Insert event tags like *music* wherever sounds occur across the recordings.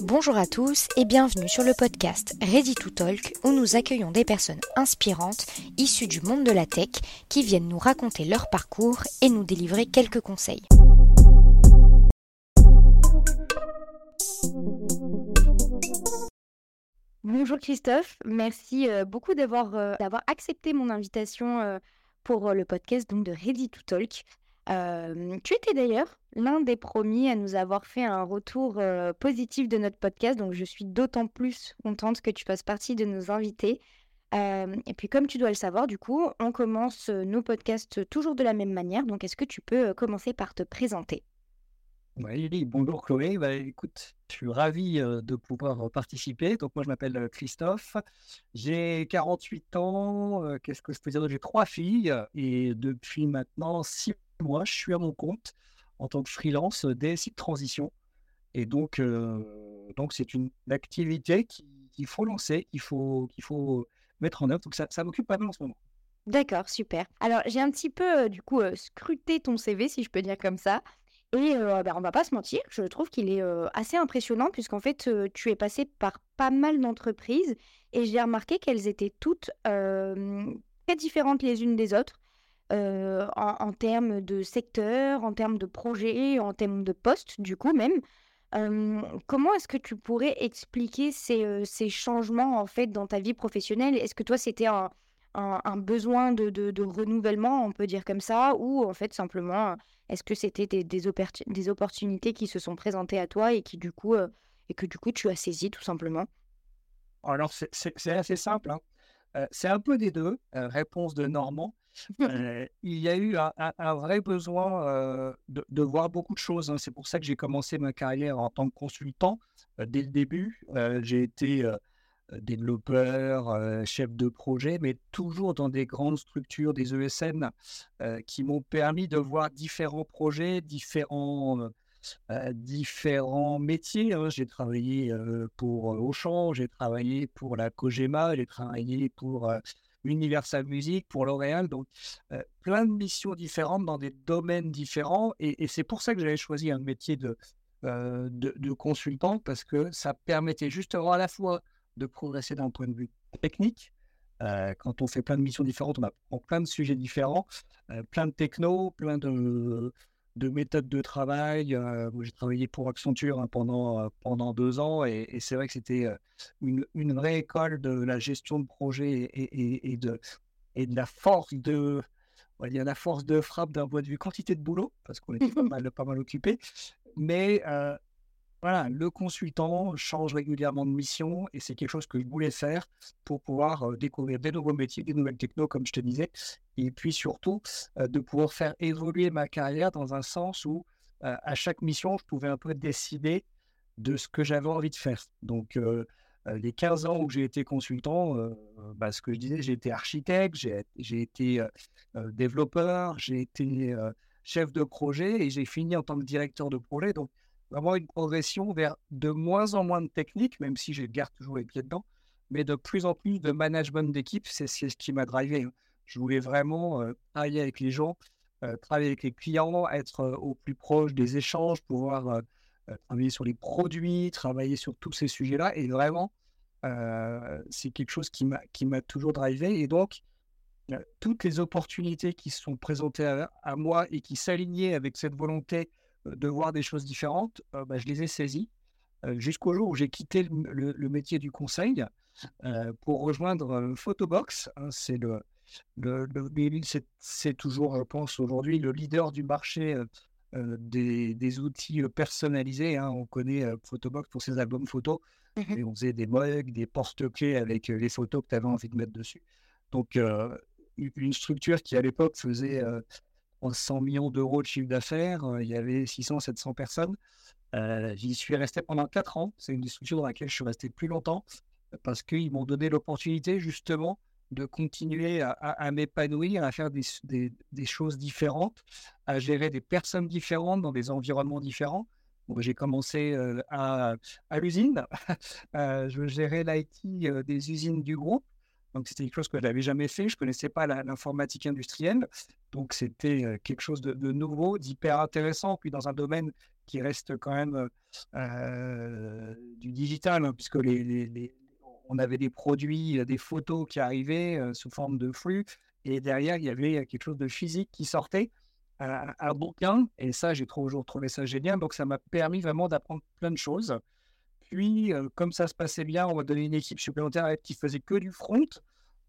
Bonjour à tous et bienvenue sur le podcast Ready to Talk où nous accueillons des personnes inspirantes issues du monde de la tech qui viennent nous raconter leur parcours et nous délivrer quelques conseils. Bonjour Christophe, merci euh, beaucoup d'avoir euh, accepté mon invitation euh, pour le podcast donc de Ready to Talk tu étais d'ailleurs l'un des premiers à nous avoir fait un retour positif de notre podcast, donc je suis d'autant plus contente que tu fasses partie de nos invités. et puis comme tu dois le savoir, du coup, on commence nos podcasts toujours de la même manière, donc est-ce que tu peux commencer par te présenter? Oui, bonjour Chloé. Bah, écoute, je suis ravi de pouvoir participer. Donc, moi, je m'appelle Christophe. J'ai 48 ans. Qu'est-ce que je peux dire? J'ai trois filles et depuis maintenant six moi, je suis à mon compte en tant que freelance DSI de transition. Et donc, donc c'est une activité qu'il faut lancer, qu'il faut, qu'il faut mettre en œuvre. Donc, ça, ça m'occupe pas mal en ce moment. D'accord, super. Alors, j'ai un petit peu, du coup, scruté ton CV, si je peux dire comme ça. Et euh, bah, on va pas se mentir, je trouve qu'il est assez impressionnant, puisqu'en fait, tu es passé par pas mal d'entreprises. Et j'ai remarqué qu'elles étaient toutes très différentes les unes des autres. Euh, en, termes de secteur, en termes de projet, en termes de poste, du coup même. comment est-ce que tu pourrais expliquer ces, ces, changements en fait dans ta vie professionnelle? Est-ce que toi c'était un, un, besoin de, de, renouvellement, on peut dire comme ça, ou en fait simplement est-ce que c'était des, opportunités qui se sont présentées à toi et qui du coup et que du coup tu as saisi tout simplement? Alors c'est assez simple. Hein. Euh, c'est un peu des deux, euh, réponse de Normand. Euh, il y a eu un, vrai besoin de, voir beaucoup de choses. Hein. C'est pour ça que j'ai commencé ma carrière en tant que consultant dès le début. j'ai été développeur, chef de projet, mais toujours dans des grandes structures, des ESN, qui m'ont permis de voir différents projets, différents différents métiers. Hein. J'ai travaillé pour Auchan, j'ai travaillé pour la Cogema, j'ai travaillé pour Universal Music, pour L'Oréal. Donc, plein de missions différentes dans des domaines différents. Et, c'est pour ça que j'avais choisi un métier de, de, consultant parce que ça permettait justement à la fois de progresser d'un point de vue technique. quand on fait plein de missions différentes, on apprend plein de sujets différents, plein de techno, plein de, de méthodes de travail. Euh, j'ai travaillé pour Accenture hein, pendant, euh, pendant deux ans et, c'est vrai que c'était euh, une, une, vraie école de la gestion de projet et, et, de, et de la force de, il y a la force de frappe d'un point de vue quantité de boulot, parce qu'on était pas *laughs* mal, pas mal occupé. Mais le consultant change régulièrement de mission et c'est quelque chose que je voulais faire pour pouvoir découvrir des nouveaux métiers, des nouvelles technos, comme je te disais, et puis surtout de pouvoir faire évoluer ma carrière dans un sens où à chaque mission, je pouvais un peu décider de ce que j'avais envie de faire. Donc, les 15 ans où j'ai été consultant, bah, ce que je disais, j'ai été architecte, j'ai été développeur, j'ai été chef de projet et j'ai fini en tant que directeur de projet. Donc, vraiment une progression vers de moins en moins de techniques, même si je garde toujours les pieds dedans, mais de plus en plus de management d'équipe. C'est ce qui m'a drivé. Hein. Je voulais vraiment euh, travailler avec les gens, euh, travailler avec les clients, être euh, au plus proche des échanges, pouvoir travailler sur les produits, travailler sur tous ces sujets-là. Et vraiment, c'est quelque chose qui m'a toujours drivé. Et donc, toutes les opportunités qui se sont présentées à, à moi et qui s'alignaient avec cette volonté de voir des choses différentes, euh, bah, je les ai saisies euh, jusqu'au jour où j'ai quitté le, métier du conseil euh, pour rejoindre Photobox. Hein, c'est le, le, c'est toujours, je pense, aujourd'hui le leader du marché des, des, outils personnalisés. Hein. On connaît Photobox pour ses albums photos. Mmh et on faisait des mugs, des porte-clés avec les photos que tu avais envie de mettre dessus. Donc, une structure qui à l'époque faisait 100 millions d'euros de chiffre d'affaires, euh, il y avait 600, 700 personnes. Euh, j'y suis resté pendant 4 ans. C'est une structure dans laquelle je suis resté plus longtemps parce qu'ils m'ont donné l'opportunité justement de continuer à, m'épanouir, à faire des, choses différentes, à gérer des personnes différentes dans des environnements différents. j'ai commencé euh, à, l'usine. *laughs* je gérais l'IT des usines du groupe. Donc, c'était quelque chose que je n'avais jamais fait. Je ne connaissais pas l'informatique industrielle. Donc, c'était quelque chose de, nouveau, d'hyper intéressant. Puis, dans un domaine qui reste quand même d'une digital, hein, puisque on avait des produits, des photos qui arrivaient sous forme de flux, et derrière, il y avait quelque chose de physique qui sortait, un, bouquin, et ça, j'ai toujours trouvé ça génial, donc ça m'a permis vraiment d'apprendre plein de choses. Comme ça se passait bien, on m'a donné une équipe supplémentaire qui faisait que du front,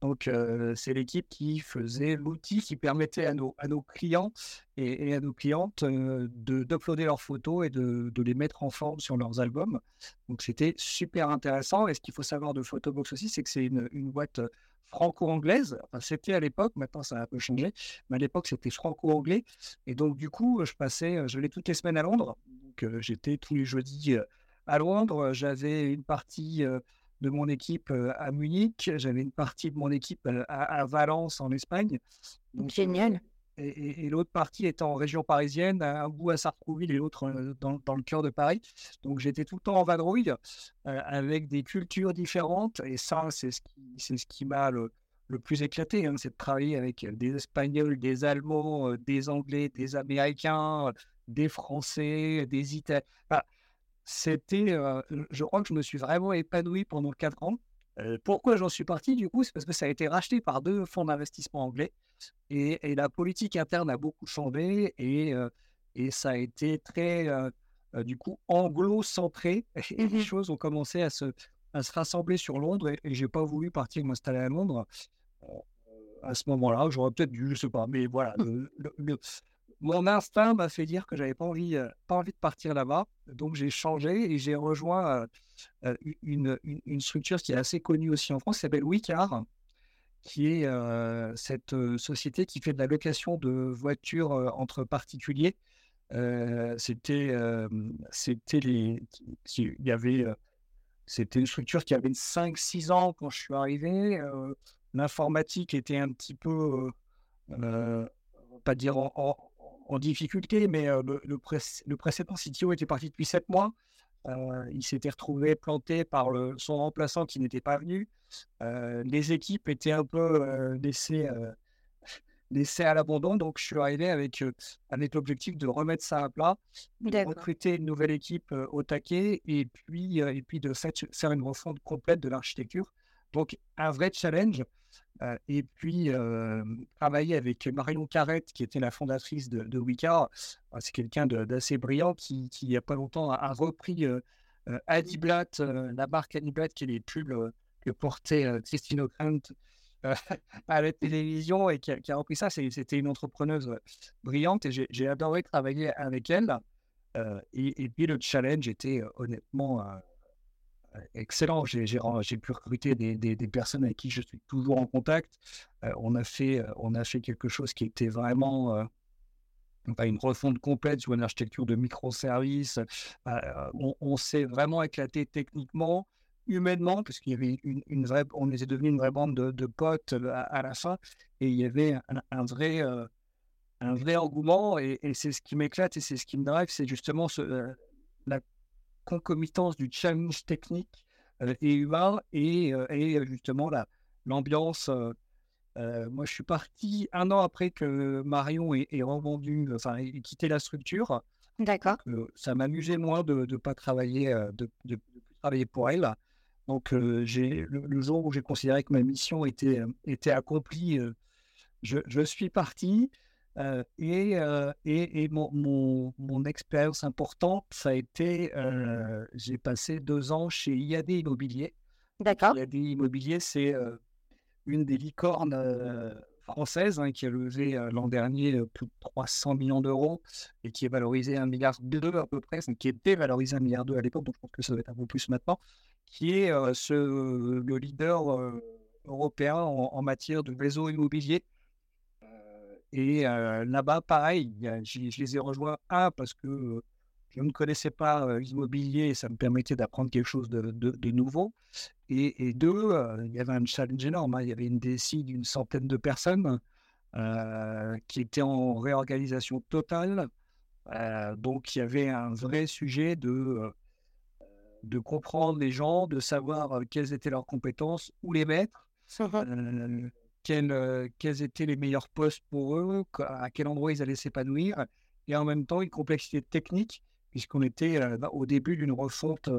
donc, c'est l'équipe qui faisait l'outil qui permettait à nos, clients et, à nos clientes de d'uploader leurs photos et de, les mettre en forme sur leurs albums. Donc, c'était super intéressant. Et ce qu'il faut savoir de Photobox aussi, c'est que c'est une, une, boîte franco-anglaise. Enfin, c'était à l'époque, maintenant ça a un peu changé, mais à l'époque c'était franco-anglais. Et donc, du coup, je passais, je l'ai toutes les semaines à Londres. Donc, j'étais tous les jeudis à Londres. J'avais une partie de mon équipe à Munich, j'avais une partie de mon équipe à, Valence en Espagne. Génial. Et, l'autre partie était en région parisienne, un bout à Sartrouville et l'autre dans, le cœur de Paris. Donc j'étais tout le temps en vadrouille avec des cultures différentes. Et ça, c'est ce qui, c'est ce qui m'a le, plus éclaté, hein, c'est de travailler avec des Espagnols, des Allemands, des Anglais, des Américains, des Français, des Italiens c'était, je crois que je me suis vraiment épanoui pendant quatre ans. pourquoi j'en suis parti du coup C'est parce que ça a été racheté par deux fonds d'investissement anglais et, la politique interne a beaucoup changé et, et ça a été très, du coup, anglo-centré et les mmh choses ont commencé à se, à se rassembler sur Londres et, je j'ai pas voulu partir m'installer à Londres à ce moment-là. J'aurais peut-être dû, je sais pas, mais voilà, le, mon instinct m'a fait dire que j'avais pas envie, euh, pas envie de partir là-bas. Donc j'ai changé et j'ai rejoint euh, euh, une, une, structure qui est assez connue aussi en France, qui s'appelle Wicar, qui est cette société qui fait de la location de voitures entre particuliers. c'était, les, y avait, c'était une structure qui avait 5-6 ans quand je suis arrivé. L'informatique était un petit peu, pas dire en difficulté, mais le, le, précédent CTO était parti depuis sept mois. il s'était retrouvé planté par le, son remplaçant qui n'était pas venu. les équipes étaient un peu laissées, *laughs* laissées à l'abandon. Donc, je suis arrivé avec, avec l'objectif de remettre ça à plat, de recruter une nouvelle équipe au taquet et puis, et puis de faire une refonte complète de l'architecture. Donc, un vrai challenge et puis, travailler avec Marion Carrette, qui était la fondatrice de, de Wicca. C'est quelqu'un d'assez brillant qui, il n'y a pas longtemps, a, repris Adiblat, la marque Adiblat, qui est les pubs que portait Christine O'Krent *laughs* à la télévision et qui a, repris ça. C'était une entrepreneuse brillante et j'ai adoré travailler avec elle. Et, puis, le challenge était honnêtement excellent. J'ai pu recruter des, personnes avec qui je suis toujours en contact. Euh, on, a fait, euh, on a fait quelque chose qui était vraiment euh, une refonte complète sur une architecture de microservices. on, s'est vraiment éclaté techniquement, humainement, parce qu'il y avait une, vraie, on était devenu une vraie bande de, potes à, la fin, et il y avait un, vrai, engouement, et, c'est ce qui m'éclate et c'est ce qui me drive, c'est justement la concomitance du challenge technique euh, et humain et, euh, et justement l'ambiance. Euh, moi, je suis parti un an après que Marion ait, revendu, enfin, ait quitté la structure. D'accord. ça m'amusait moins de ne pas travailler, de, de, travailler pour elle. Donc, j'ai le, jour où j'ai considéré que ma mission était, était accomplie, je, je, suis parti et, et, mon, mon, expérience importante, ça a été, j'ai passé deux ans chez IAD Immobilier. D'accord. IAD Immobilier, c'est une des licornes françaises hein, qui a levé l'an dernier plus de 300 millions d'euros et qui est valorisé un milliard deux à peu près, qui était valorisé un milliard deux à l'époque, donc je pense que ça va être un peu plus maintenant, qui est ce, le leader européen en, en, matière de réseau immobilier et là-bas, pareil, je, les ai rejoints, un, parce que je ne connaissais pas l'immobilier et ça me permettait d'apprendre quelque chose de, nouveau. Et, deux, il y avait un challenge énorme. Hein. Il y avait une DSI d'une centaine de personnes qui étaient en réorganisation totale. donc, il y avait un vrai sujet de, de comprendre les gens, de savoir quelles étaient leurs compétences, où les mettre. Mmh quels, quels, étaient les meilleurs postes pour eux, à quel endroit ils allaient s'épanouir, et en même temps une complexité technique, puisqu'on était au début d'une refonte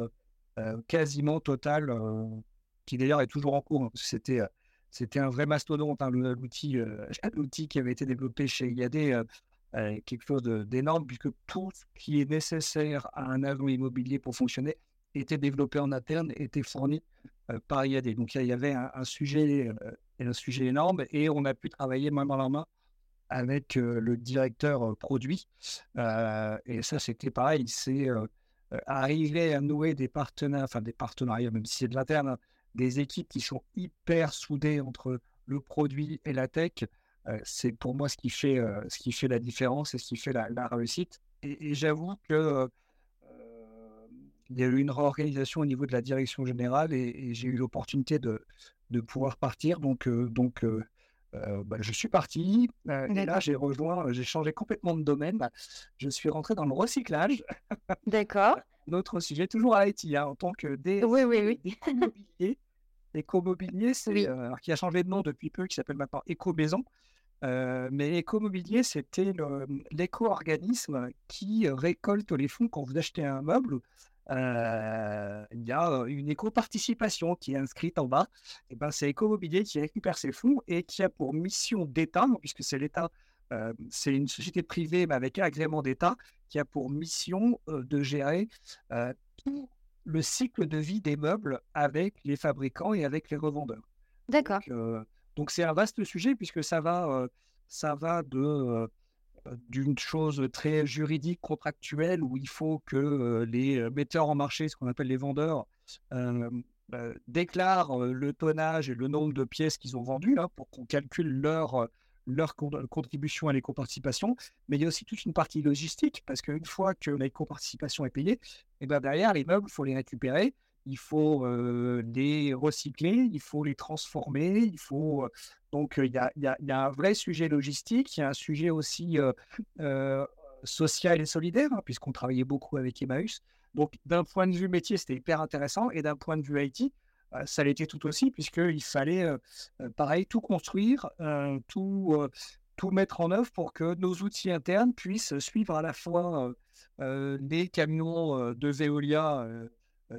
quasiment total, qui d'ailleurs est toujours en cours. Hein, c'était c'était un vrai mastodonte, hein, l'outil, *laughs* l'outil qui avait été développé chez IAD, quelque chose d'énorme, puisque tout ce qui est nécessaire à un agent immobilier pour fonctionner était développé en interne, était fourni par IAD. Donc il y avait un, sujet, un sujet énorme et on a pu travailler main dans la main avec le directeur produit. et ça, c'était pareil, c'est arriver à nouer des partenaires, enfin des partenariats, même si c'est de l'interne, hein, des équipes qui sont hyper soudées entre le produit et la tech. c'est pour moi ce qui fait, ce qui fait la différence et ce qui fait la, réussite. Et, j'avoue que il y a eu une réorganisation au niveau de la direction générale et, j'ai eu l'opportunité de, de pouvoir partir. Donc, donc bah, je suis parti et là j'ai rejoint, j'ai changé complètement de domaine. Je suis rentré dans le recyclage. D'accord. *laughs* Notre sujet, toujours à Haïti, hein, en tant que des oui, oui, oui. Éco-mobilier, *laughs* c'est qui a changé de nom depuis peu, qui s'appelle maintenant Éco-maison. mais éco-mobilier, c'était l'éco-organisme qui récolte les fonds quand vous achetez un meuble il y a une éco-participation qui est inscrite en bas. Et ben, c'est Écomobilier qui récupère ces fonds et qui a pour mission d'État, puisque c'est l'État, c'est une société privée mais avec un agrément d'État, qui a pour mission de gérer tout le cycle de vie des meubles avec les fabricants et avec les revendeurs. D'accord. Donc c'est un vaste sujet puisque ça va, ça va de d'une chose très juridique, contractuelle, où il faut que les metteurs en marché, ce qu'on appelle les vendeurs, bah, déclarent le tonnage et le nombre de pièces qu'ils ont vendues hein, pour qu'on calcule leur, contribution à l'éco-participation. Mais il y a aussi toute une partie logistique, parce qu'une fois que l'éco-participation est payée, et ben derrière, les meubles, il faut les récupérer il faut les recycler, il faut les transformer, il faut donc il y a, y, a, un vrai sujet logistique, il y a un sujet aussi social et solidaire, hein, puisqu'on travaillait beaucoup avec Emmaüs. Donc d'un point de vue métier, c'était hyper intéressant, et d'un point de vue IT, ça l'était tout aussi, puisqu'il fallait, pareil, tout construire, tout, tout mettre en œuvre pour que nos outils internes puissent suivre à la fois les camions de Veolia euh,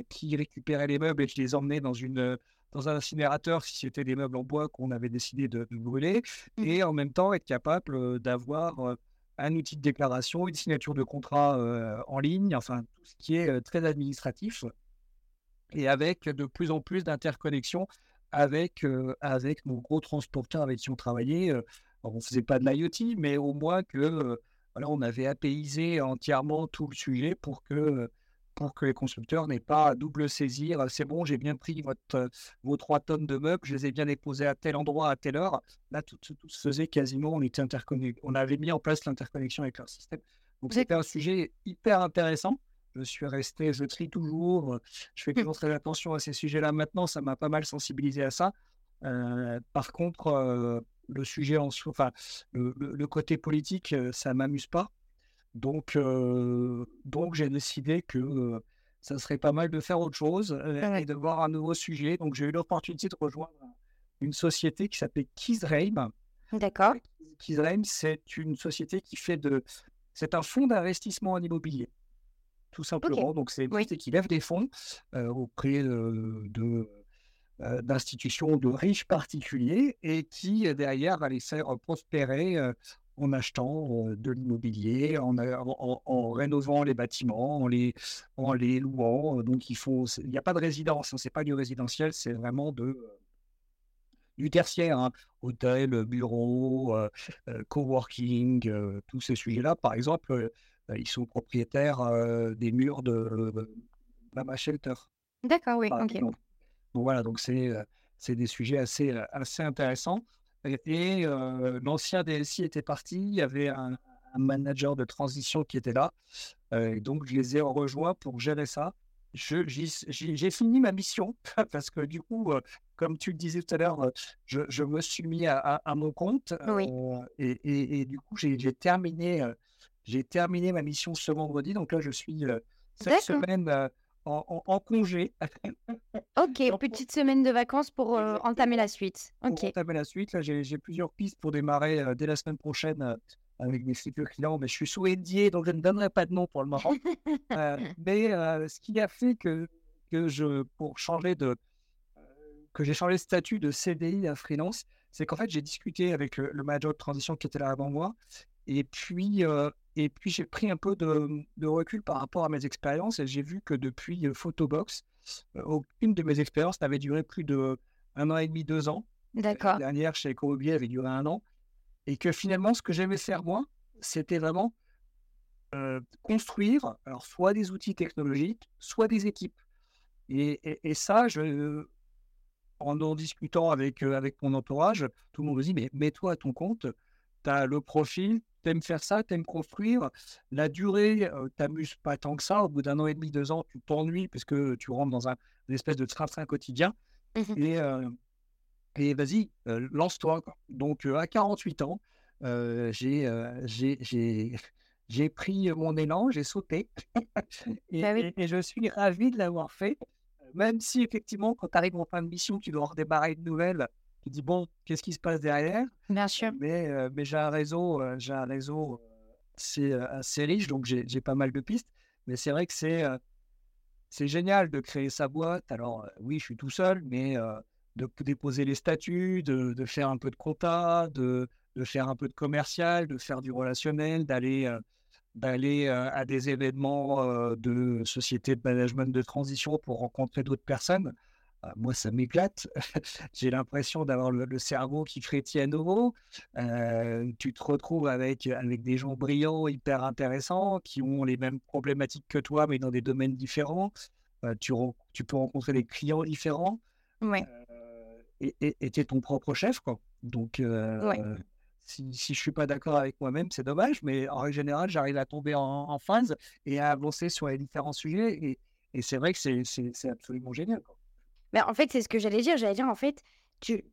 qui récupérait les meubles et qui les emmenait dans, une, euh, dans un incinérateur si c'était des meubles en bois qu'on avait décidé de, brûler, mmh. et en même temps être capable euh, d'avoir un outil de déclaration, une signature de contrat en ligne, enfin tout ce qui est très administratif, et avec de plus en plus d'interconnexions avec, avec nos gros transporteurs avec qui on travaillait. on ne faisait pas de l'IoT, mais au moins que voilà, on avait apaisé entièrement tout le sujet pour que pour que les constructeurs n'aient pas à double saisir. C'est bon, j'ai bien pris votre, vos trois tonnes de meubles, je les ai bien déposés à tel endroit, à telle heure. Là, tout, tout se faisait quasiment, on était interconnecté. On avait mis en place l'interconnexion avec leur système. Donc, c'était un sujet hyper intéressant. Je suis resté, je trie toujours, je fais toujours très attention à ces sujets-là maintenant, ça m'a pas mal sensibilisé à ça. Euh, par contre, euh, le sujet en enfin, le, le, côté politique, ça m'amuse pas. Donc, donc j'ai décidé que ça serait pas mal de faire autre chose et de voir un nouveau sujet. Donc, j'ai eu l'opportunité de rejoindre une société qui s'appelle Kizreim. D'accord. Kizreim, c'est une société qui fait de. C'est un fonds d'investissement en immobilier, tout simplement. Donc, c'est une société qui lève des fonds auprès de, d'institutions de riches particuliers et qui, derrière, va les faire prospérer en achetant de l'immobilier, en, en, rénovant les bâtiments, en les, en les louant. Donc, il faut, il n'y a pas de résidence, hein, c'est pas du résidentiel, c'est vraiment de, du tertiaire, hein, hôtel, bureau, coworking, tous ces sujets-là. Par exemple, ils sont propriétaires des murs de Mama Shelter. D'accord, oui. Donc, voilà, donc c'est c'est des sujets assez, assez intéressants. Et l'ancien DSI était parti, il y avait un, manager de transition qui était là. donc, je les ai rejoints pour gérer ça. J'ai fini ma mission *laughs* parce que du coup, comme tu le disais tout à l'heure, je, je, me suis mis à, à, mon compte et, et, du coup, j'ai terminé, j'ai terminé ma mission ce vendredi. Donc là, je suis cette semaine en, congé. *laughs* ok, petite semaine de vacances pour euh, entamer la suite. Ok. Pour entamer la suite, là, j'ai plusieurs pistes pour démarrer euh, dès la semaine prochaine euh, avec mes futurs clients, mais je suis sous NDA, donc je ne donnerai pas de nom pour le moment. *laughs* mais ce qui a fait que, que je, pour changer de, que j'ai changé de statut de CDI à freelance, c'est qu'en fait, j'ai discuté avec le, manager de transition qui était là avant moi. Et puis, et puis j'ai pris un peu de, de, recul par rapport à mes expériences et j'ai vu que depuis Photobox, aucune de mes expériences n'avait duré plus de un an et demi, deux ans. D'accord. La dernière chez Ecomobilier avait duré un an. Et que finalement, ce que j'aimais faire moi, c'était vraiment construire alors, soit des outils technologiques, soit des équipes. Et, et, ça, je, en en discutant avec, avec mon entourage, tout le monde me dit, mais mets-toi à ton compte, tu as le profil, tu aimes faire ça, tu aimes construire. La durée, euh, t'amuses pas tant que ça. Au bout d'un an et demi, deux ans, tu t'ennuies parce que tu rentres dans un, une espèce de train-train quotidien. Mmh et, et vas-y, lance-toi. Donc, à 48 ans, j'ai j'ai pris mon élan, j'ai sauté. *laughs* Bah et, et, je suis ravi de l'avoir fait. Même si, effectivement, quand tu arrives en fin de mission, tu dois redémarrer une nouvelle, tu dis, bon, qu'est-ce qui se passe derrière? Bien sûr. Mais, mais j'ai un réseau, j'ai un réseau assez, assez riche, donc j'ai pas mal de pistes. Mais c'est vrai que c'est c'est génial de créer sa boîte. Alors, oui, je suis tout seul, mais de déposer les statuts, de, faire un peu de compta, de, de, faire un peu de commercial, de faire du relationnel, d'aller d'aller à des événements de sociétés de management de transition pour rencontrer d'autres personnes. Ah, moi, ça m'éclate. *laughs* J'ai l'impression d'avoir le, cerveau qui à nouveau. tu te retrouves avec, avec des gens brillants, hyper intéressants, qui ont les mêmes problématiques que toi, mais dans des domaines différents. tu, tu, peux rencontrer des clients différents. Ouais. et tu es ton propre chef. Quoi. Donc, si, si je suis pas d'accord avec moi-même, c'est dommage, mais en règle générale, j'arrive à tomber en, phase et à avancer sur les différents sujets. Et, et c'est vrai que c'est absolument génial. Quoi. Mais en fait, c'est ce que j'allais dire. J'allais dire, en fait, tu,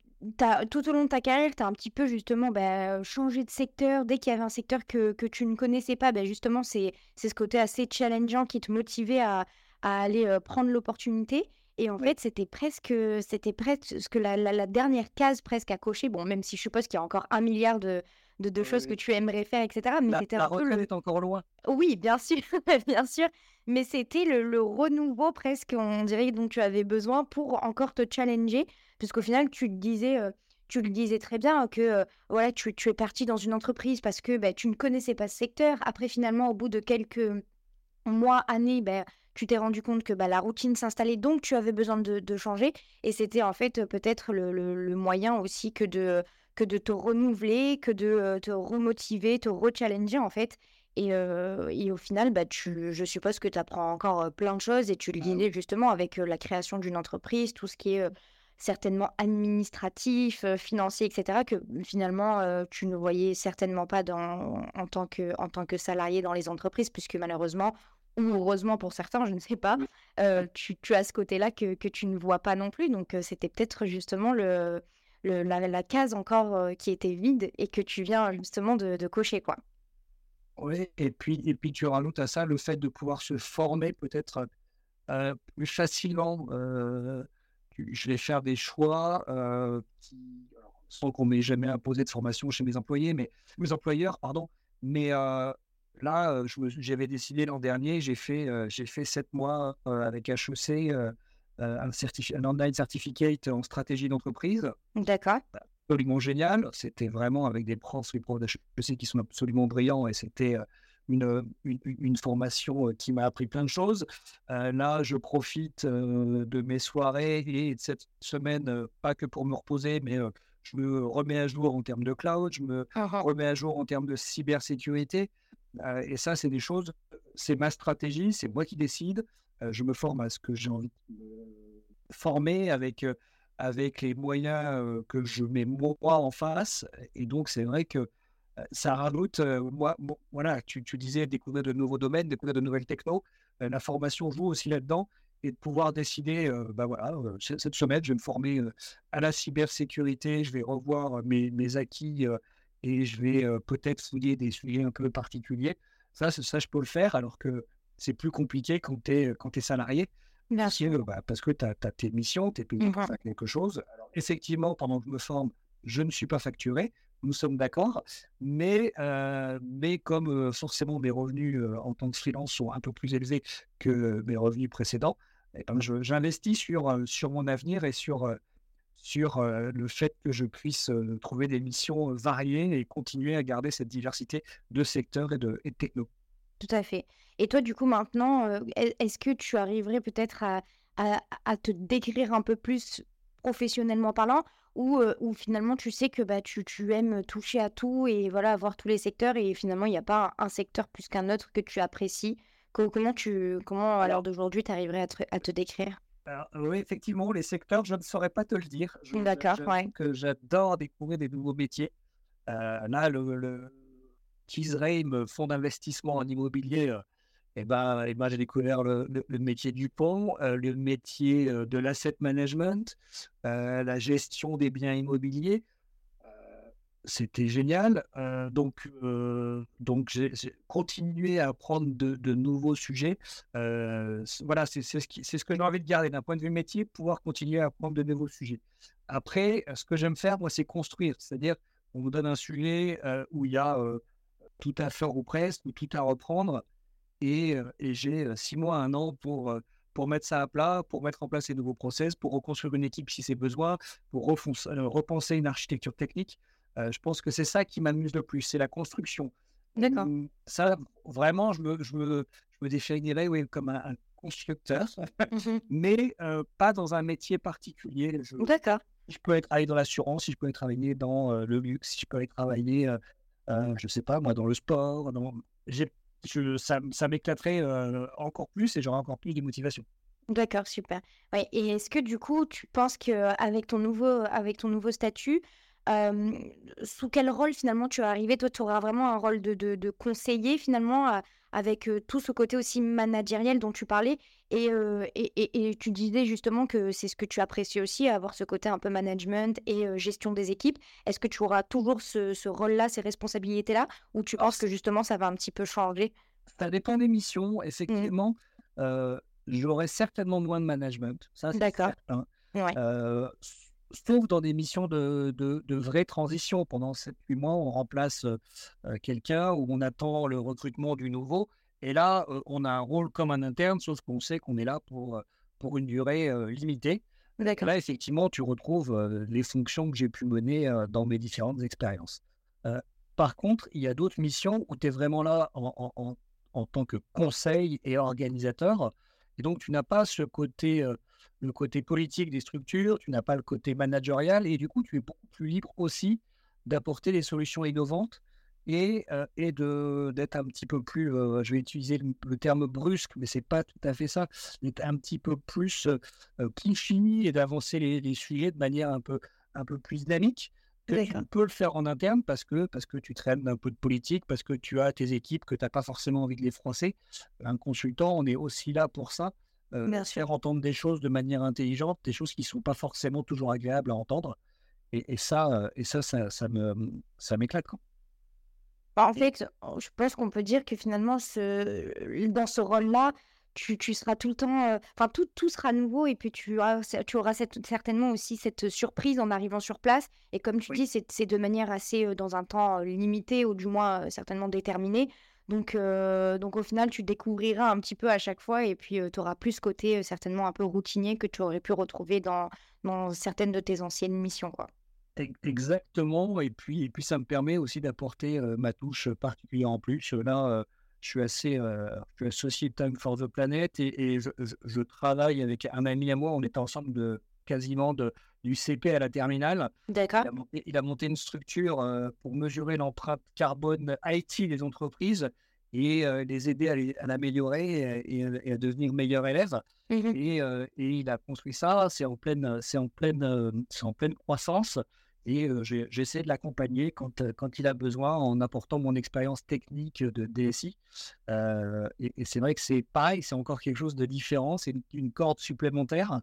as, tout au long de ta carrière, tu as un petit peu justement bah, changé de secteur. Dès qu'il y avait un secteur que, que tu ne connaissais pas, bah, justement, c'est ce côté assez challengeant qui te motivait à, à aller prendre l'opportunité. Et en fait, c'était presque, c'était presque la, la, la, dernière case presque à cocher. Bon, même si je suppose qu'il y a encore un milliard de, de, choses que tu aimerais faire, etc. Mais c'était un peu le... est encore loin. Oui, bien sûr, *laughs* bien sûr. Mais c'était le, le, renouveau presque, on dirait, dont tu avais besoin pour encore te challenger, puisqu'au final, tu te disais, tu le disais très bien que voilà, tu, tu, es parti dans une entreprise parce que bah, tu ne connaissais pas ce secteur. Après, finalement, au bout de quelques mois, années, bah, tu t'es rendu compte que bah, la routine s'installait, donc tu avais besoin de, changer. Et c'était en fait peut-être le, moyen aussi que de, que de te renouveler, que de te remotiver, te rechallenger en fait. Et, et au final, bah, tu, je suppose que tu apprends encore plein de choses et tu le disais justement avec la création d'une entreprise, tout ce qui est certainement administratif, financier, etc., que finalement tu ne voyais certainement pas dans, en, tant que, en tant que salarié dans les entreprises, puisque malheureusement, ou heureusement pour certains, je ne sais pas, tu, as ce côté-là que, tu ne vois pas non plus. Donc, c'était peut-être justement le, la, case encore qui était vide et que tu viens justement de, cocher, quoi. Oui, et puis, et puis tu rajoutes à ça le fait de pouvoir se former peut-être plus facilement. je vais faire des choix qui, sans qu'on m'ait jamais imposé de formation chez mes employés, mais mes employeurs, pardon, mais Là, j'avais décidé l'an dernier, j'ai fait, j'ai fait sept mois avec HEC, un, un online certificate en stratégie d'entreprise. D'accord. Absolument génial. C'était vraiment avec des profs, les profs d'HEC qui sont absolument brillants et c'était une, une, formation qui m'a appris plein de choses. là, je profite de mes soirées et de cette semaine, pas que pour me reposer, mais je me remets à jour en termes de cloud, je me ah ah. remets à jour en termes de cybersécurité et ça, c'est des choses, c'est ma stratégie, c'est moi qui décide. Je me forme à ce que j'ai envie de former avec, avec les moyens que je mets moi en face. Et donc, c'est vrai que ça rajoute, moi, voilà, tu, tu, disais découvrir de nouveaux domaines, découvrir de nouvelles technos. la formation joue aussi là-dedans et de pouvoir décider, bah voilà, cette semaine, je vais me former à la cybersécurité, je vais revoir mes, mes acquis et je vais peut-être fouiller des sujets un peu particuliers. Ça, ça, je peux le faire, alors que c'est plus compliqué quand tu es, es, salarié. Bien parce, Que, bah, parce que tu as, tes missions, tu es payé pour faire quelque chose. Alors, effectivement, pendant que je me forme, je ne suis pas facturé, nous sommes d'accord, mais, mais comme forcément mes revenus en tant que freelance sont un peu plus élevés que mes revenus précédents, eh ben, j'investis sur, sur mon avenir et sur, sur le fait que je puisse trouver des missions variées et continuer à garder cette diversité de secteurs et de, et de techno. Tout à fait. Et toi, du coup, maintenant, est-ce que tu arriverais peut-être à, à, te décrire un peu plus professionnellement parlant ou, ou finalement tu sais que bah, tu, tu, aimes toucher à tout et voilà avoir tous les secteurs et finalement il n'y a pas un, secteur plus qu'un autre que tu apprécies? Comment tu comment à l'heure d'aujourd'hui tu arriverais à te, à te décrire? Oui, effectivement, les secteurs, je ne saurais pas te le dire. D'accord, ouais. que j'adore découvrir des nouveaux métiers. là, le, le fonds d'investissement en immobilier, et ben, et ben, j'ai découvert le, métier du pont, euh, le métier euh, de l'asset management, euh, la gestion des biens immobiliers. C'était génial. donc, donc j'ai continué à apprendre de, nouveaux sujets. voilà, c'est ce, ce que j'ai envie de garder d'un point de vue métier, pouvoir continuer à apprendre de nouveaux sujets. Après, ce que j'aime faire, moi, c'est construire. C'est-à-dire, on vous donne un sujet où il y a tout à faire ou presque, ou tout à reprendre et, j'ai six mois, un an pour, pour mettre ça à plat, pour mettre en place les nouveaux process, pour reconstruire une équipe si c'est besoin, pour repenser une architecture technique. je pense que c'est ça qui m'amuse le plus, c'est la construction. D'accord. Mmh, ça, vraiment, je me, je me, je me définirais oui, comme un, constructeur, mmh *laughs* mais pas dans un métier particulier. D'accord. Je peux être travailler dans l'assurance, si je peux travailler dans le luxe, si je peux travailler, je ne sais pas, moi, dans le sport. Dans... J'ai ça, m'éclaterait encore plus et j'aurais encore plus de motivation. D'accord, super. Ouais, et est-ce que du coup, tu penses qu'avec ton ton nouveau statut, sous quel rôle finalement tu vas arriver Toi, tu auras vraiment un rôle de, de, de conseiller finalement avec tout ce côté aussi managériel dont tu parlais. Et, et, et, tu disais justement que c'est ce que tu apprécies aussi, avoir ce côté un peu management et gestion des équipes. Est-ce que tu auras toujours ce, ce rôle-là, ces responsabilités-là, ou tu penses que justement ça va un petit peu changer? Ça dépend des missions. Mmh. Effectivement, j'aurai certainement moins de management. Ça, c'est D'accord. certain. Sauf dans des missions de, de, de vraie transition. Pendant 7-8 mois, on remplace quelqu'un ou on attend le recrutement du nouveau. Et là, on a un rôle comme un interne, sauf qu'on sait qu'on est là pour, pour une durée limitée. Là, effectivement, tu retrouves les fonctions que j'ai pu mener dans mes différentes expériences. par contre, il y a d'autres missions où tu es vraiment là en, en, en, tant que conseil et organisateur. Et donc, tu n'as pas ce côté le côté politique des structures, tu n'as pas le côté managérial, et du coup, tu es beaucoup plus libre aussi d'apporter des solutions innovantes et, et d'être un petit peu plus, je vais utiliser le, terme brusque, mais c'est pas tout à fait ça, d'être un petit peu plus euh, et d'avancer les, les, sujets de manière un peu, un peu plus dynamique. Tu peux le faire en interne parce que, parce que tu traînes un peu de politique, parce que tu as tes équipes, que tu n'as pas forcément envie de les froisser. Un consultant, on est aussi là pour ça faire entendre des choses de manière intelligente, des choses qui ne sont pas forcément toujours agréables à entendre. Et, ça, et ça, ça, ça me, ça m'éclate. Bah, en fait, oh, je pense qu'on peut dire que finalement, ce, dans ce rôle-là, tu, tu, seras tout le temps, enfin tout, tout sera nouveau et puis tu, tu auras cette, certainement aussi cette surprise en arrivant sur place. Et comme tu dis, c'est de manière assez dans un temps limité ou du moins certainement déterminé. Donc, donc au final, tu découvriras un petit peu à chaque fois et puis tu auras plus ce côté certainement un peu routinier que tu aurais pu retrouver dans, dans certaines de tes anciennes missions. Quoi. Exactement. Et puis, et puis, ça me permet aussi d'apporter ma touche particulière en plus. Là, je suis assez, je associé Time for the Planet et, je, travaille avec un ami à moi. On est ensemble de quasiment de, du CP à la terminale. D'accord. Il, a monté une structure euh, pour mesurer l'empreinte carbone IT des entreprises et euh, les aider à, l'améliorer et, à devenir meilleurs élèves. Mmh et, euh, et, il a construit ça, c'est en pleine, c'est en pleine, c'est en pleine croissance. Et j'essaie de l'accompagner quand, quand il a besoin en apportant mon expérience technique de DSI. et, c'est vrai que c'est pareil, c'est encore quelque chose de différent, c'est une corde supplémentaire.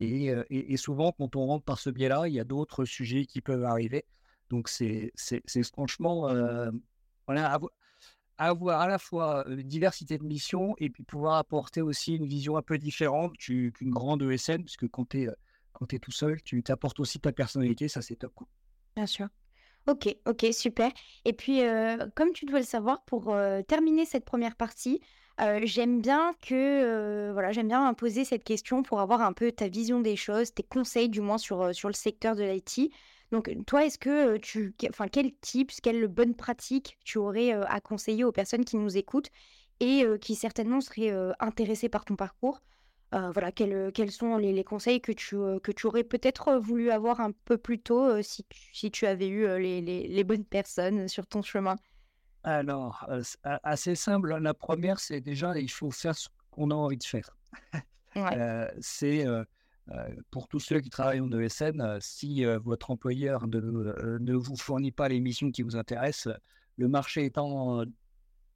Et, souvent, quand on rentre par ce biais-là, il y a d'autres sujets qui peuvent arriver. Donc, c'est franchement voilà, avoir, à la fois une diversité de missions et puis pouvoir apporter aussi une vision un peu différente qu'une grande ESN, puisque quand tu es, es, tout seul, tu t'apportes aussi ta personnalité, ça c'est top. Bien sûr. Ok, ok, super. Et puis, comme tu dois le savoir, pour terminer cette première partie, j'aime bien que, voilà, j'aime bien poser cette question pour avoir un peu ta vision des choses, tes conseils du moins sur, sur le secteur de l'IT. Donc toi, est-ce que tu enfin quels tips, quelles bonnes pratiques tu aurais, à conseiller aux personnes qui nous écoutent et qui certainement seraient, intéressées par ton parcours? voilà, quels, quels sont les, les conseils que tu, que tu aurais peut-être voulu avoir un peu plus tôt si, si tu avais eu les, les bonnes personnes sur ton chemin? Alors, assez simple. La première, c'est déjà, il faut faire ce qu'on a envie de faire. c'est pour tous ceux qui travaillent en ESN, si votre employeur ne, vous fournit pas les missions qui vous intéressent, le marché étant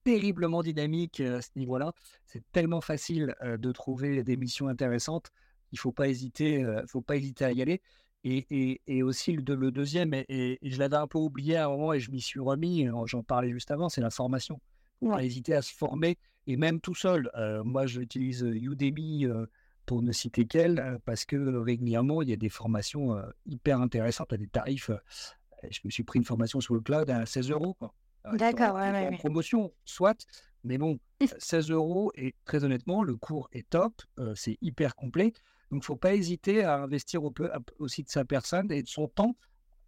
terriblement dynamique à ce niveau-là, c'est tellement facile de trouver des missions intéressantes. Il ne faut pas hésiter, faut pas hésiter à y aller. Et, aussi le, le deuxième, et, je l'avais un peu oublié à un moment et je m'y suis remis, j'en parlais juste avant, c'est la formation. Faut pas hésiter à se former, et même tout seul. Euh, moi, j'utilise Udemy euh, pour ne citer qu'elle, parce que régulièrement, il y a des formations euh, hyper intéressantes à des tarifs. je me suis pris une formation sur le cloud à 16 euros. D'accord, ouais, ouais, promotion, soit, mais bon, *laughs* 16 euros, et très honnêtement, le cours est top, c'est hyper complet. Donc, il ne faut pas hésiter à investir aussi de sa personne et de son temps.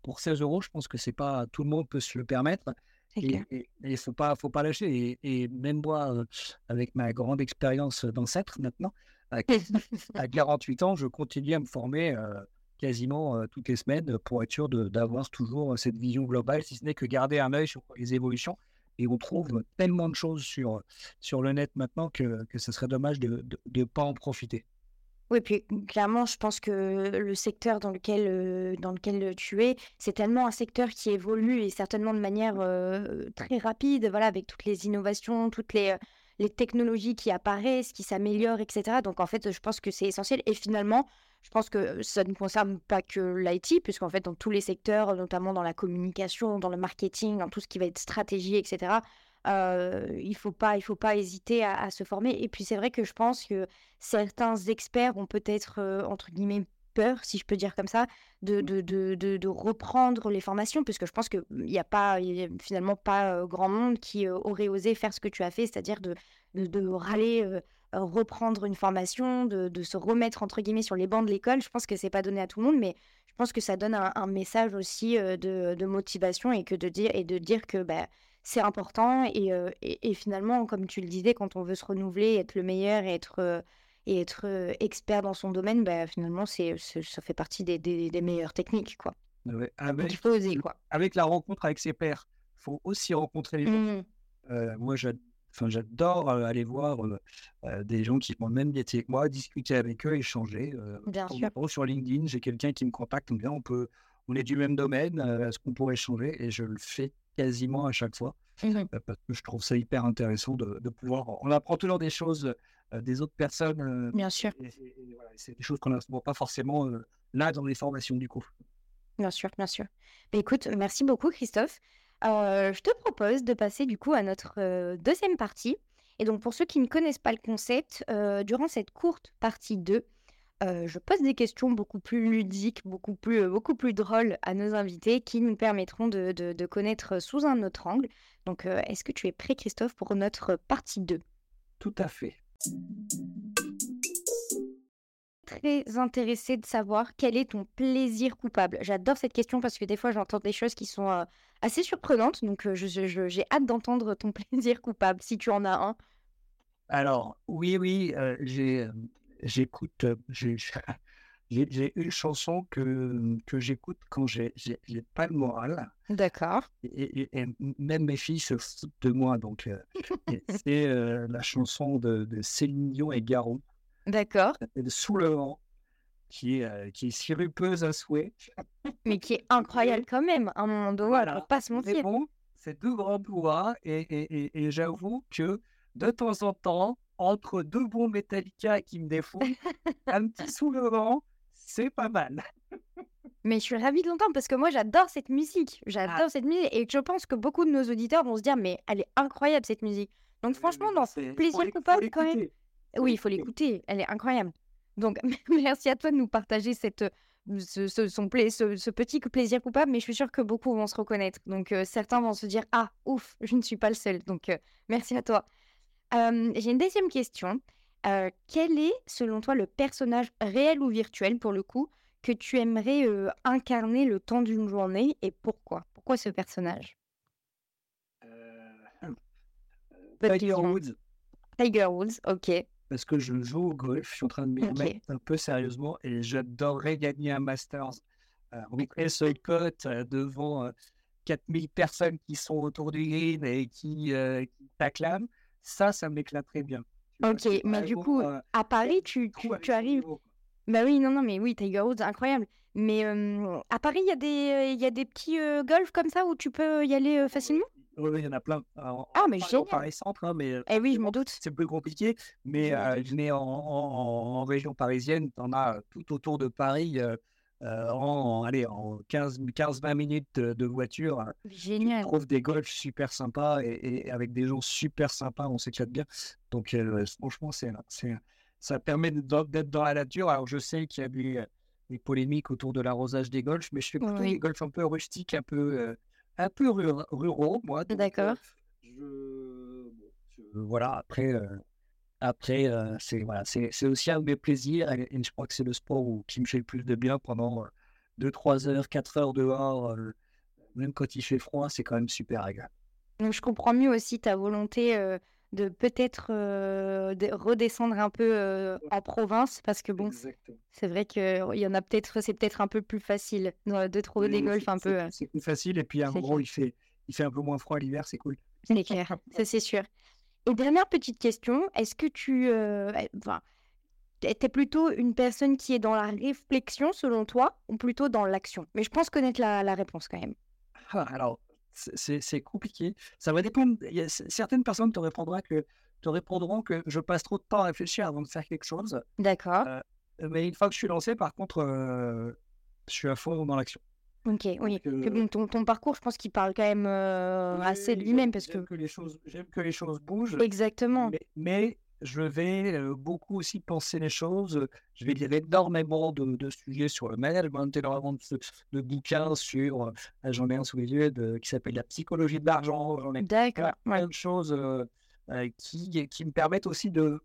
Pour 16 euros, je pense que c'est pas tout le monde peut se le permettre. Et il ne faut pas, faut pas lâcher. Et, même moi, euh, avec ma grande expérience d'ancêtre maintenant, à, *laughs* 48 ans, je continue à me former euh, quasiment euh, toutes les semaines pour être sûr d'avoir toujours cette vision globale, si ce n'est que garder un œil sur les évolutions. Et on trouve tellement de choses sur, sur le net maintenant que, que ce serait dommage de ne pas en profiter. Oui, puis mmh, clairement, je pense que le secteur dans lequel, dans lequel tu es, c'est tellement un secteur qui évolue et certainement de manière très rapide, voilà, avec toutes les innovations, toutes les, les technologies qui apparaissent, qui s'améliorent, etc. Donc en fait, je pense que c'est essentiel. Et finalement, je pense que ça ne concerne pas que l'IT, puisqu'en fait, dans tous les secteurs, notamment dans la communication, dans le marketing, dans tout ce qui va être stratégie, etc., il faut pas, il faut pas hésiter à, se former. Et puis c'est vrai que je pense que certains experts ont peut-être entre guillemets peur, si je peux dire comme ça, de, de, de, de, reprendre les formations, puisque je pense qu'il n'y a pas, finalement pas grand monde qui aurait osé faire ce que tu as fait, c'est-à-dire de, de, râler, reprendre une formation, de, se remettre entre guillemets sur les bancs de l'école. Je pense que c'est pas donné à tout le monde, mais je pense que ça donne un, message aussi de, motivation et que de dire et de dire que bah, c'est important. Et, et, finalement, comme tu le disais, quand on veut se renouveler, être le meilleur et être, et être expert dans son domaine, bah, finalement, c'est, ça fait partie des, des, meilleures techniques. Quoi. avec, il faut oser. Quoi. Avec la rencontre avec ses pairs, il faut aussi rencontrer les gens. Mmh. moi, j'adore aller voir des gens qui font le même métier que moi, discuter avec eux, échanger. Bien sûr. Sur LinkedIn, j'ai quelqu'un qui me contacte, on, on, peut, on est du même domaine, est-ce qu'on pourrait échanger? Et je le fais quasiment à chaque fois. Mmh parce que je trouve ça hyper intéressant de, pouvoir. On apprend toujours des choses des autres personnes. Bien sûr. c'est des choses qu'on voit pas forcément là dans les formations du coup. Bien sûr, bien sûr. Mais écoute, merci beaucoup Christophe. je te propose de passer du coup à notre deuxième partie. Et donc pour ceux qui ne connaissent pas le concept, durant cette courte partie 2, je pose des questions beaucoup plus ludiques, beaucoup plus, beaucoup plus drôles à nos invités qui nous permettront de, de, connaître sous un autre angle. Donc, est-ce que tu es prêt, Christophe, pour notre partie 2 Tout à fait. Très intéressé de savoir quel est ton plaisir coupable. J'adore cette question parce que des fois j'entends des choses qui sont assez surprenantes. Donc, j'ai hâte d'entendre ton *laughs* plaisir coupable si tu en as un. Alors, oui, oui, j'ai j'écoute, *laughs* j'ai une chanson que, que j'écoute quand j'ai pas le moral. D'accord. Et, même mes filles se foutent de moi. Donc, *laughs* c'est la chanson de, de, Céline Dion et Garou. D'accord. Sous le vent, qui est, qui est sirupeuse à souhait. Mais qui est incroyable quand même, à un moment donné, voilà. pas se mentir. Bon, c'est deux grands pouvoirs. Et, et, et j'avoue que de temps en temps, entre deux bons Metallica qui me défont, *laughs* un petit soulevant, c'est pas mal. Mais je suis ravie de l'entendre parce que moi j'adore cette musique. J'adore ah. cette musique et je pense que beaucoup de nos auditeurs vont se dire mais elle est incroyable cette musique. Donc franchement dans plaisir coupable quand même. Oui, il faut l'écouter. Elle est incroyable. Donc *laughs* merci à toi de nous partager cette ce, ce, son ce, petit plaisir coupable, mais je suis sûre que beaucoup vont se reconnaître. Donc certains vont se dire ah ouf, je ne suis pas le seul. Donc merci à toi. J'ai une deuxième question. quel est, selon toi, le personnage réel ou virtuel, pour le coup, que tu aimerais incarner le temps d'une journée et pourquoi? Pourquoi ce personnage? Tiger Woods. Tiger Woods, ok. Parce que je joue au golf, je suis en train de me mettre un peu sérieusement et j'adorerais gagner un Masters. Euh, rentrer ce cote devant 4000 personnes qui sont autour du green et qui, t'acclament, ça, ça m'éclaterait bien. Ok, mais du coup, à Paris, tu, tu, arrives. Bah oui, non, non, mais oui, Tiger Woods, incroyable. Mais à Paris, il y, a des, y a des petits golfs comme ça où tu peux y aller facilement? Oui, il y en a plein. ah, mais génial. Paris Centre, hein, mais eh oui, je m'en doute. C'est plus compliqué, mais je en, en, région parisienne, tu en as tout autour de Paris. Euh, en, allez, en 15-20 minutes de, voiture. Génial. Tu trouves des golfs super sympas et, avec des gens super sympas, on s'éclate bien. Donc, euh, franchement, c'est, ça permet d'être dans la nature. Alors, je sais qu'il y a des, des, polémiques autour de l'arrosage des golfs, mais je fais plutôt des golfs un peu rustiques, un peu, euh, un peu ruraux, moi. D'accord. voilà, après. Après, c'est voilà, aussi un de mes plaisirs et, je crois que c'est le sport qui me fait le plus de bien pendant 2, 3 heures, 4 heures dehors. même quand il fait froid, c'est quand même super agréable. Donc, je comprends mieux aussi ta volonté de peut-être redescendre un peu en province parce que bon, c'est vrai y en a peut-être, c'est peut-être un peu plus facile de trouver des golfs un peu. C'est plus facile et puis un moment, il fait, il fait un peu moins froid l'hiver, c'est cool. C'est clair, ça c'est sûr. Et dernière petite question, est-ce que tu... Euh, enfin, es plutôt une personne qui est dans la réflexion selon toi ou plutôt dans l'action? Mais je pense connaître la, la réponse quand même. Ah, alors, c'est compliqué. Ça va dépendre. Certaines personnes te répondront, que, te répondront que je passe trop de temps à réfléchir avant de faire quelque chose. D'accord. Euh, mais une fois que je suis lancé, par contre, euh, je suis à fond dans l'action. Ok, oui. ton, ton, parcours, je pense qu'il parle quand même assez de lui-même parce que. J'aime que les choses, j'aime que les choses bougent. Exactement. Mais, je vais beaucoup aussi penser les choses. Je vais lire énormément de, de sujets sur le management, énormément de, de bouquins sur. J'en ai un sous les yeux qui s'appelle La psychologie de l'argent. J'en ai plein, plein de choses qui, qui me permettent aussi de,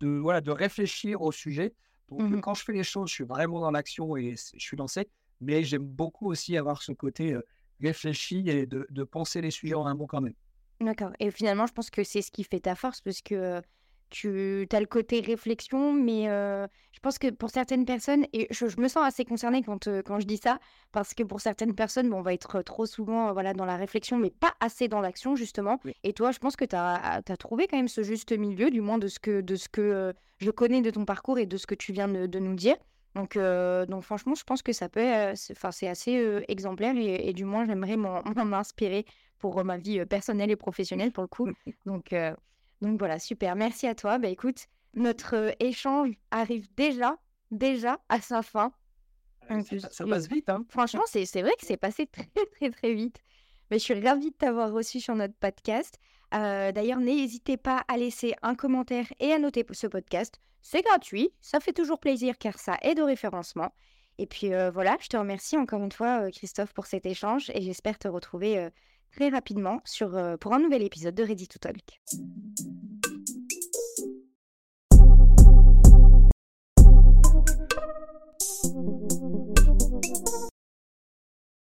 de, voilà, de réfléchir au sujet. Donc, mmh quand je fais les choses, je suis vraiment dans l'action et je suis lancé mais j'aime beaucoup aussi avoir ce côté réfléchi et de, de, penser les sujets en un mot quand même. D'accord. Et finalement, je pense que c'est ce qui fait ta force parce que tu as le côté réflexion, mais je pense que pour certaines personnes, et je, me sens assez concernée quand, quand je dis ça, parce que pour certaines personnes, bon, on va être trop souvent voilà, dans la réflexion, mais pas assez dans l'action, justement. Et toi, je pense que tu as, as, trouvé quand même ce juste milieu, du moins de ce que, de ce que je connais de ton parcours et de ce que tu viens de, de nous dire. Donc, donc franchement, je pense que ça peut, enfin, c'est assez exemplaire et, du moins, j'aimerais m'en *laughs* inspirer pour ma vie personnelle et professionnelle pour le coup. *laughs* Donc, donc voilà, super. Merci à toi. Bah écoute, notre échange arrive déjà, déjà à sa fin. ça, passe vite, hein. Franchement, c'est vrai que c'est passé très, très, très vite. Mais je suis ravie de t'avoir reçu sur notre podcast. D'ailleurs, n'hésitez pas à laisser un commentaire et à noter ce podcast. C'est gratuit, ça fait toujours plaisir car ça aide au référencement. Et puis voilà, je te remercie encore une fois, Christophe, pour cet échange et j'espère te retrouver très rapidement sur, pour un nouvel épisode de Ready to Talk.